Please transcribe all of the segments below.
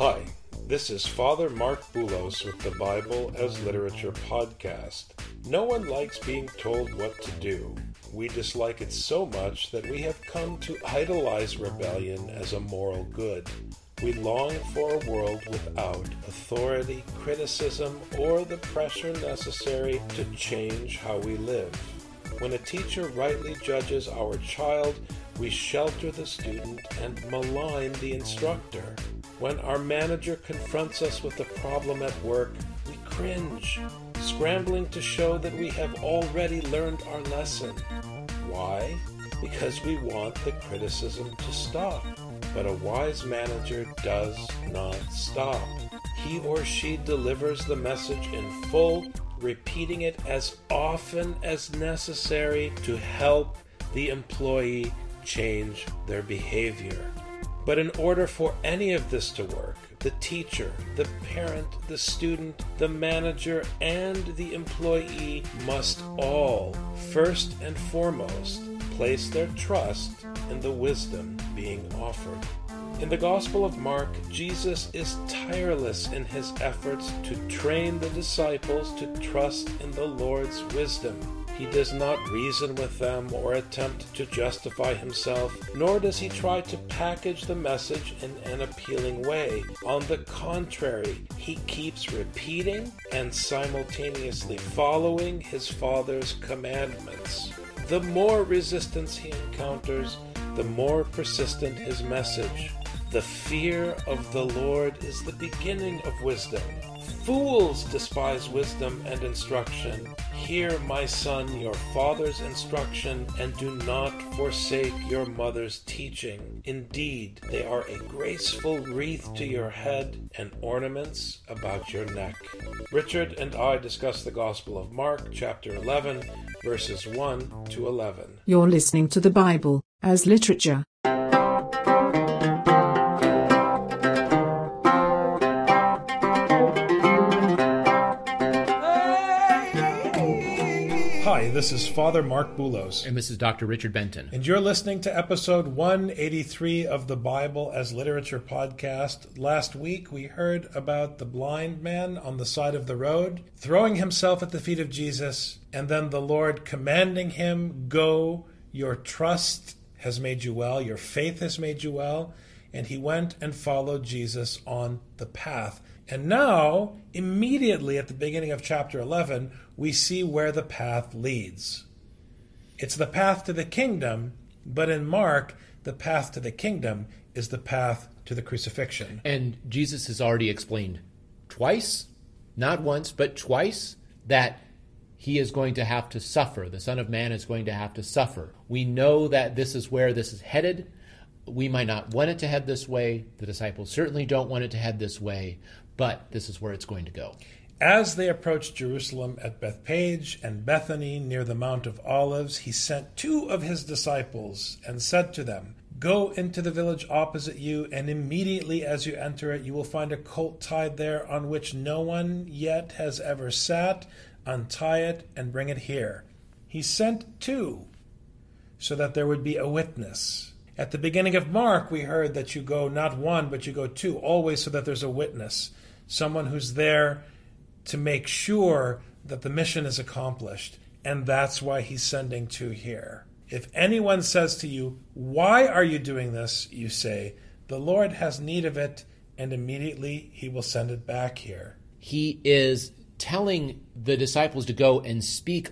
Hi, this is Father Marc Boulos with the Bible as Literature podcast. No one likes being told what to do. We dislike it so much that we have come to idolize rebellion as a moral good. We long for a world without authority, criticism, or the pressure necessary to change how we live. When a teacher rightly judges our child, we shelter the student and malign the instructor. When our manager confronts us with a problem at work, we cringe, scrambling to show that we have already learned our lesson. Why? Because we want the criticism to stop. But a wise manager does not stop. He or she delivers the message in full, repeating it as often as necessary to help the employee change their behavior. But in order for any of this to work, the teacher, the parent, the student, the manager, and the employee must all, first and foremost, place their trust in the wisdom being offered. In the Gospel of Mark, Jesus is tireless in his efforts to train the disciples to trust in the Lord's wisdom. He does not reason with them or attempt to justify himself, nor does he try to package the message in an appealing way. On the contrary, he keeps repeating and simultaneously following his Father's commandments. The more resistance he encounters, the more persistent his message. The fear of the Lord is the beginning of wisdom. Fools despise wisdom and instruction. Hear, my son, your father's instruction, and do not forsake your mother's teaching. Indeed, they are a graceful wreath to your head and ornaments about your neck. Richard and I discuss the Gospel of Mark, chapter 11, verses 1 to 11. You're listening to the Bible as literature. This is Father Marc Boulos. And this is Dr. Richard Benjamin. And you're listening to episode 183 of the Bible as Literature podcast. Last week we heard about the blind man on the side of the road throwing himself at the feet of Jesus, and then the Lord commanding him, Go, your trust has made you well, your faith has made you well. And he went and followed Jesus on the path. And now, immediately at the beginning of chapter 11, we see where the path leads. It's the path to the kingdom, but in Mark, the path to the kingdom is the path to the crucifixion. And Jesus has already explained twice, not once, but twice, that he is going to have to suffer. The Son of Man is going to have to suffer. We know that this is where this is headed. We might not want it to head this way. The disciples certainly don't want it to head this way, but this is where it's going to go. As they approached Jerusalem at Bethphage and Bethany near the Mount of Olives, he sent two of his disciples and said to them, Go into the village opposite you, and immediately as you enter it, you will find a colt tied there on which no one yet has ever sat. Untie it and bring it here. He sent two so that there would be a witness. At the beginning of Mark, we heard that you go not one, but you go two, always so that there's a witness, someone who's there to make sure that the mission is accomplished. And that's why he's sending two here. If anyone says to you, Why are you doing this? you say, The Lord has need of it, and immediately he will send it back here. He is telling the disciples to go and speak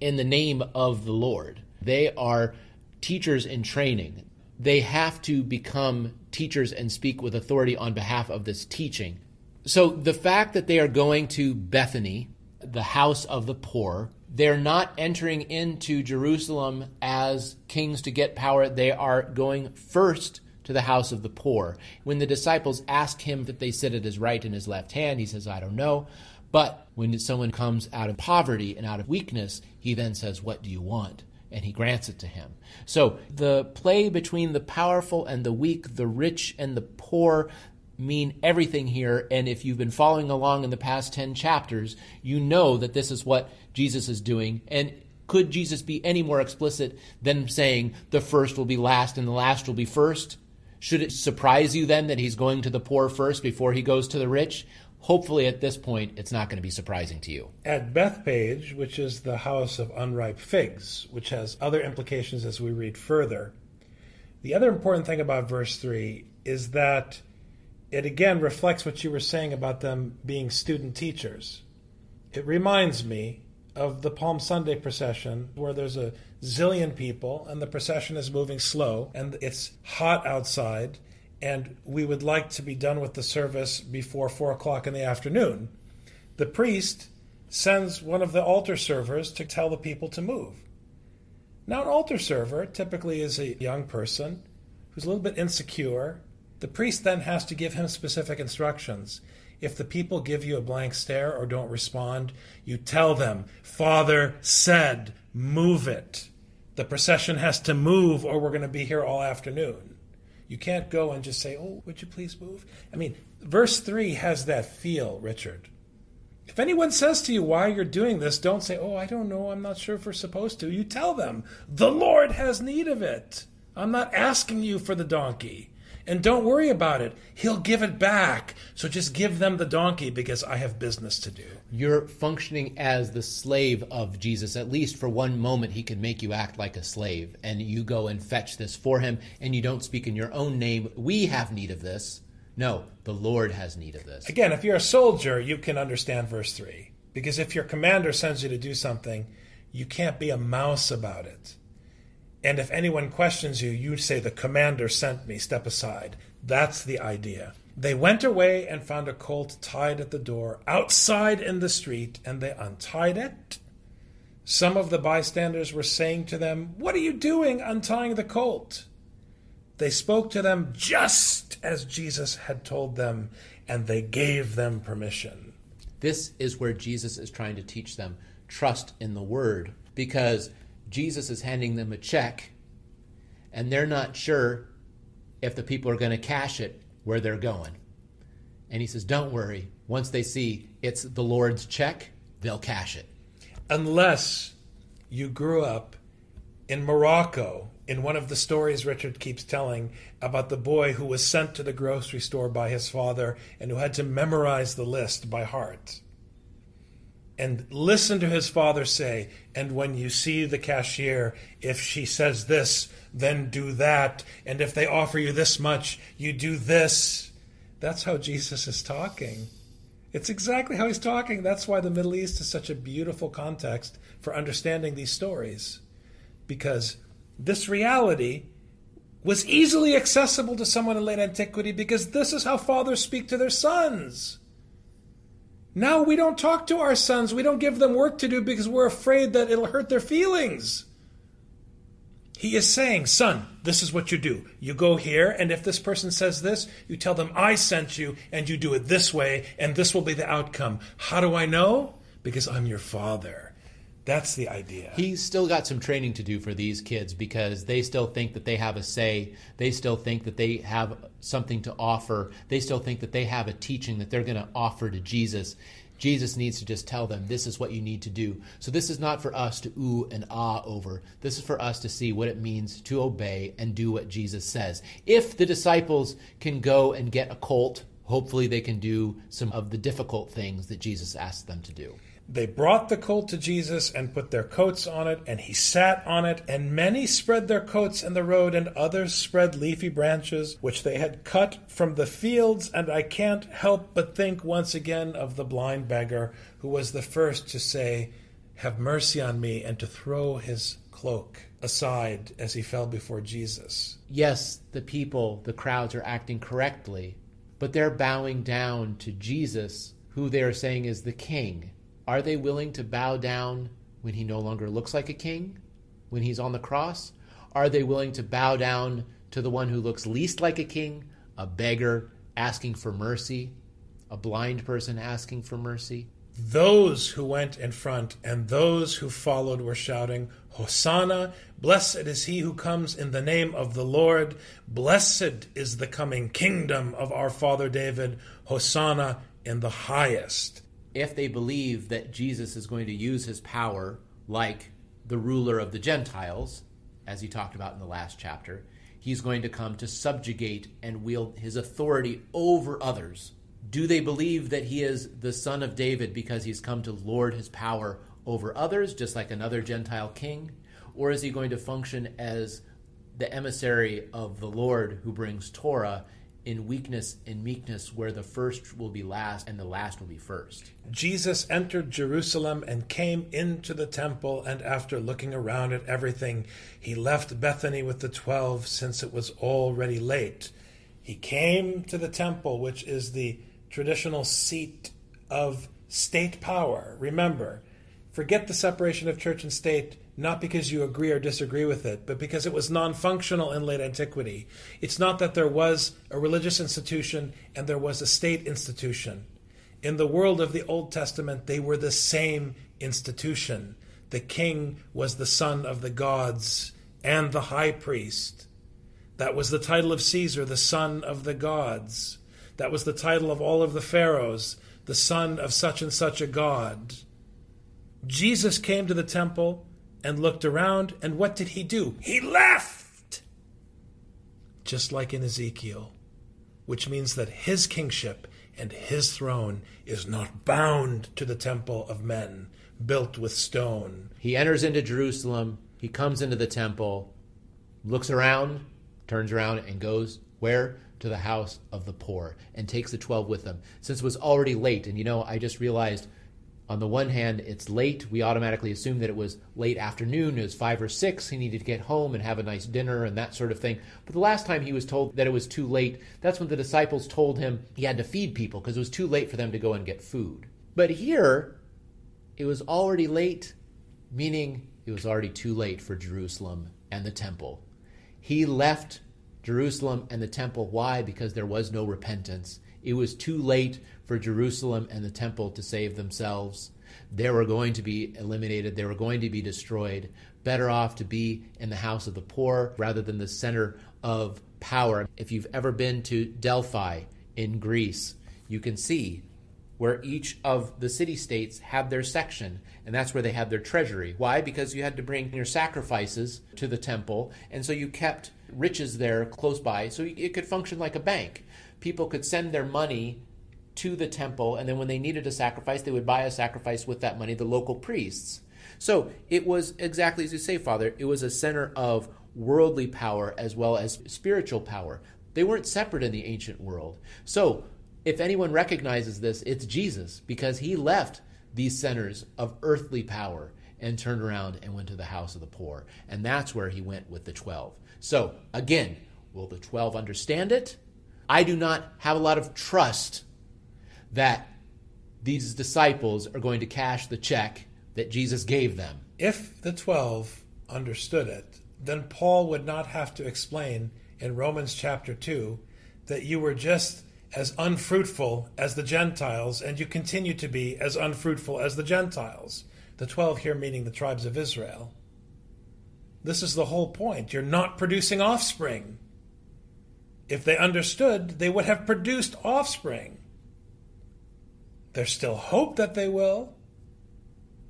in the name of the Lord. They are teachers in training. They have to become teachers and speak with authority on behalf of this teaching. So the fact that they are going to Bethany, the house of the poor, they're not entering into Jerusalem as kings to get power. They are going first to the house of the poor. When the disciples ask him that they sit at his right and his left hand, he says, I don't know. But when someone comes out of poverty and out of weakness, he then says, What do you want? And he grants it to him. So the play between the powerful and the weak, the rich and the poor, mean everything here. And if you've been following along in the past 10 chapters, you know that this is what Jesus is doing. And could Jesus be any more explicit than saying the first will be last and the last will be first? Should it surprise you then that he's going to the poor first before he goes to the rich? Hopefully, at this point, it's not going to be surprising to you. At Bethphage, which is the house of unripe figs, which has other implications as we read further, the other important thing about verse 3 is that it again reflects what you were saying about them being student teachers. It reminds me of the Palm Sunday procession where there's a zillion people and the procession is moving slow and it's hot outside and we would like to be done with the service before four o'clock in the afternoon. The priest sends one of the altar servers to tell the people to move. Now, an altar server typically is a young person who's a little bit insecure. The priest then has to give him specific instructions. If the people give you a blank stare or don't respond, you tell them, Father said, move it. The procession has to move or we're going to be here all afternoon. You can't go and just say, Oh, would you please move? I mean, verse 3 has that feel, Richard. If anyone says to you why you're doing this, don't say, Oh, I don't know, I'm not sure if we're supposed to. You tell them, The Lord has need of it. I'm not asking you for the donkey. And don't worry about it. He'll give it back. So just give them the donkey because I have business to do. You're functioning as the slave of Jesus. At least for one moment, he can make you act like a slave. And you go and fetch this for him, and you don't speak in your own name. We have need of this. No, the Lord has need of this. Again, if you're a soldier, you can understand verse 3. Because if your commander sends you to do something, you can't be a mouse about it. And if anyone questions you, you say, The commander sent me, step aside. That's the idea. They went away and found a colt tied at the door outside in the street, and they untied it. Some of the bystanders were saying to them, What are you doing untying the colt? They spoke to them just as Jesus had told them, and they gave them permission. This is where Jesus is trying to teach them trust in the word because Jesus is handing them a check, and they're not sure if the people are going to cash it where they're going. And he says, Don't worry. Once they see it's the Lord's check, they'll cash it. Unless you grew up in Morocco, in one of the stories Richard keeps telling about the boy who was sent to the grocery store by his father and who had to memorize the list by heart and listen to his father say, and when you see the cashier, if she says this, then do that. And if they offer you this much, you do this. That's how Jesus is talking. It's exactly how he's talking. That's why the Middle East is such a beautiful context for understanding these stories. Because this reality was easily accessible to someone in late antiquity because this is how fathers speak to their sons. Now we don't talk to our sons. We don't give them work to do because we're afraid that it'll hurt their feelings. He is saying, Son, this is what you do. You go here, and if this person says this, you tell them, I sent you, and you do it this way, and this will be the outcome. How do I know? Because I'm your father. That's the idea. He's still got some training to do for these kids because they still think that they have a say. They still think that they have something to offer. They still think that they have a teaching that they're going to offer to Jesus. Jesus needs to just tell them this is what you need to do. So this is not for us to ooh and ah over. This is for us to see what it means to obey and do what Jesus says. If the disciples can go and get a colt, hopefully they can do some of the difficult things that Jesus asked them to do. They brought the colt to Jesus and put their coats on it, and he sat on it. And many spread their coats in the road, and others spread leafy branches, which they had cut from the fields. And I can't help but think once again of the blind beggar who was the first to say, Have mercy on me, and to throw his cloak aside as he fell before Jesus. Yes, the people, the crowds are acting correctly, but they're bowing down to Jesus, who they are saying is the king are they willing to bow down when he no longer looks like a king, when he's on the cross? Are they willing to bow down to the one who looks least like a king, a beggar asking for mercy, a blind person asking for mercy. Those who went in front and those who followed were shouting, Hosanna! Blessed is he who comes in the name of the Lord. Blessed is the coming kingdom of our father David. Hosanna in the highest. If they believe that Jesus is going to use his power like the ruler of the Gentiles, as he talked about in the last chapter, he's going to come to subjugate and wield his authority over others. Do they believe that he is the son of David because he's come to lord his power over others, just like another Gentile king? Or is he going to function as the emissary of the Lord who brings Torah in weakness and meekness, where the first will be last and the last will be first? Jesus entered Jerusalem and came into the temple, and after looking around at everything, he left Bethany with the twelve, since it was already late. He came to the temple, which is the traditional seat of state power. Remember, forget the separation of church and state, not because you agree or disagree with it, but because it was non functional in late antiquity. It's not that there was a religious institution and there was a state institution. In the world of the Old Testament, they were the same institution. The king was the son of the gods and the high priest. That was the title of Caesar, the son of the gods. That was the title of all of the pharaohs, the son of such and such a god. Jesus came to the temple and looked around, and what did he do? He left! Just like in Ezekiel, which means that his kingship and his throne is not bound to the temple of men built with stone. He enters into Jerusalem, he comes into the temple, looks around, turns around, and goes where? To the house of the poor, and takes the 12 with him. Since it was already late, and you know, I just realized on the one hand, it's late. We automatically assume that it was late afternoon. It was five or six. He needed to get home and have a nice dinner and that sort of thing. But the last time he was told that it was too late, that's when the disciples told him he had to feed people because it was too late for them to go and get food. But here, it was already late, meaning it was already too late for Jerusalem and the temple. He left Jerusalem and the temple. Why? Because there was no repentance. It was too late for Jerusalem and the temple to save themselves. They were going to be eliminated, they were going to be destroyed. Better off to be in the house of the poor rather than the center of power. If you've ever been to Delphi in Greece, you can see where each of the city states had their section, and that's where they had their treasury. Why? Because you had to bring your sacrifices to the temple, and so you kept riches there close by, so it could function like a bank. People could send their money to the temple, and then when they needed a sacrifice, they would buy a sacrifice with that money, the local priests. So it was exactly as you say, Father, it was a center of worldly power as well as spiritual power. They weren't separate in the ancient world. So if anyone recognizes this, it's Jesus, because he left these centers of earthly power and turned around and went to the house of the poor. And that's where he went with the 12. So, again, will the 12 understand it? I do not have a lot of trust that these disciples are going to cash the check that Jesus gave them. If the 12 understood it, then Paul would not have to explain in Romans chapter 2 that you were just as unfruitful as the Gentiles, and you continue to be as unfruitful as the Gentiles. The 12 here meaning the tribes of Israel. This is the whole point. You're not producing offspring. If they understood, they would have produced offspring. There's still hope that they will.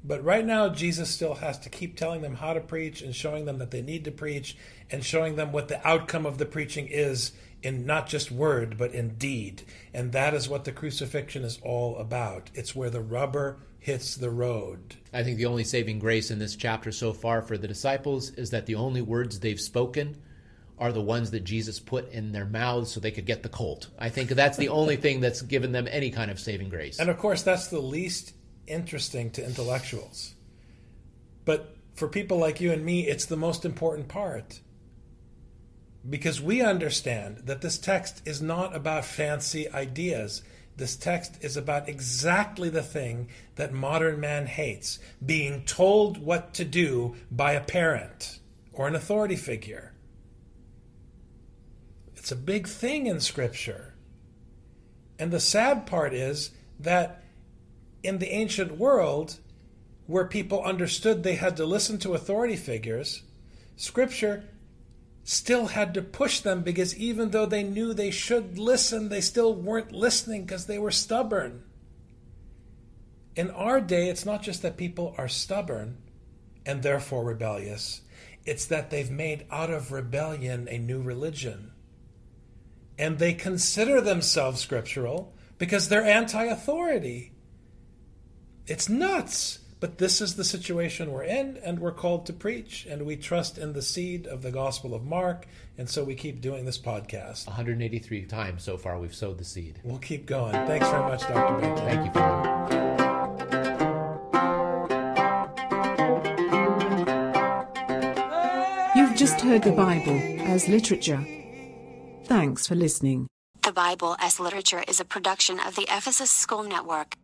But right now, Jesus still has to keep telling them how to preach and showing them that they need to preach and showing them what the outcome of the preaching is in not just word, but in deed. And that is what the crucifixion is all about. It's where the rubber hits the road. I think the only saving grace in this chapter so far for the disciples is that the only words they've spoken are the ones that Jesus put in their mouths so they could get the colt. I think that's the only thing that's given them any kind of saving grace. And of course, that's the least interesting to intellectuals. But for people like you and me, it's the most important part. Because we understand that this text is not about fancy ideas. This text is about exactly the thing that modern man hates being told what to do by a parent or an authority figure. It's a big thing in Scripture. And the sad part is that in the ancient world, where people understood they had to listen to authority figures, Scripture still had to push them because even though they knew they should listen, they still weren't listening because they were stubborn. In our day, it's not just that people are stubborn and therefore rebellious, it's that they've made out of rebellion a new religion. And they consider themselves scriptural because they're anti authority. It's nuts. But this is the situation we're in, and we're called to preach, and we trust in the seed of the Gospel of Mark, and so we keep doing this podcast. 183 times so far we've sowed the seed. We'll keep going. Thanks very much, Dr. Benjamin. Thank you, Father. You've just heard the Bible as literature. Thanks for listening. The Bible as Literature is a production of the Ephesus School Network.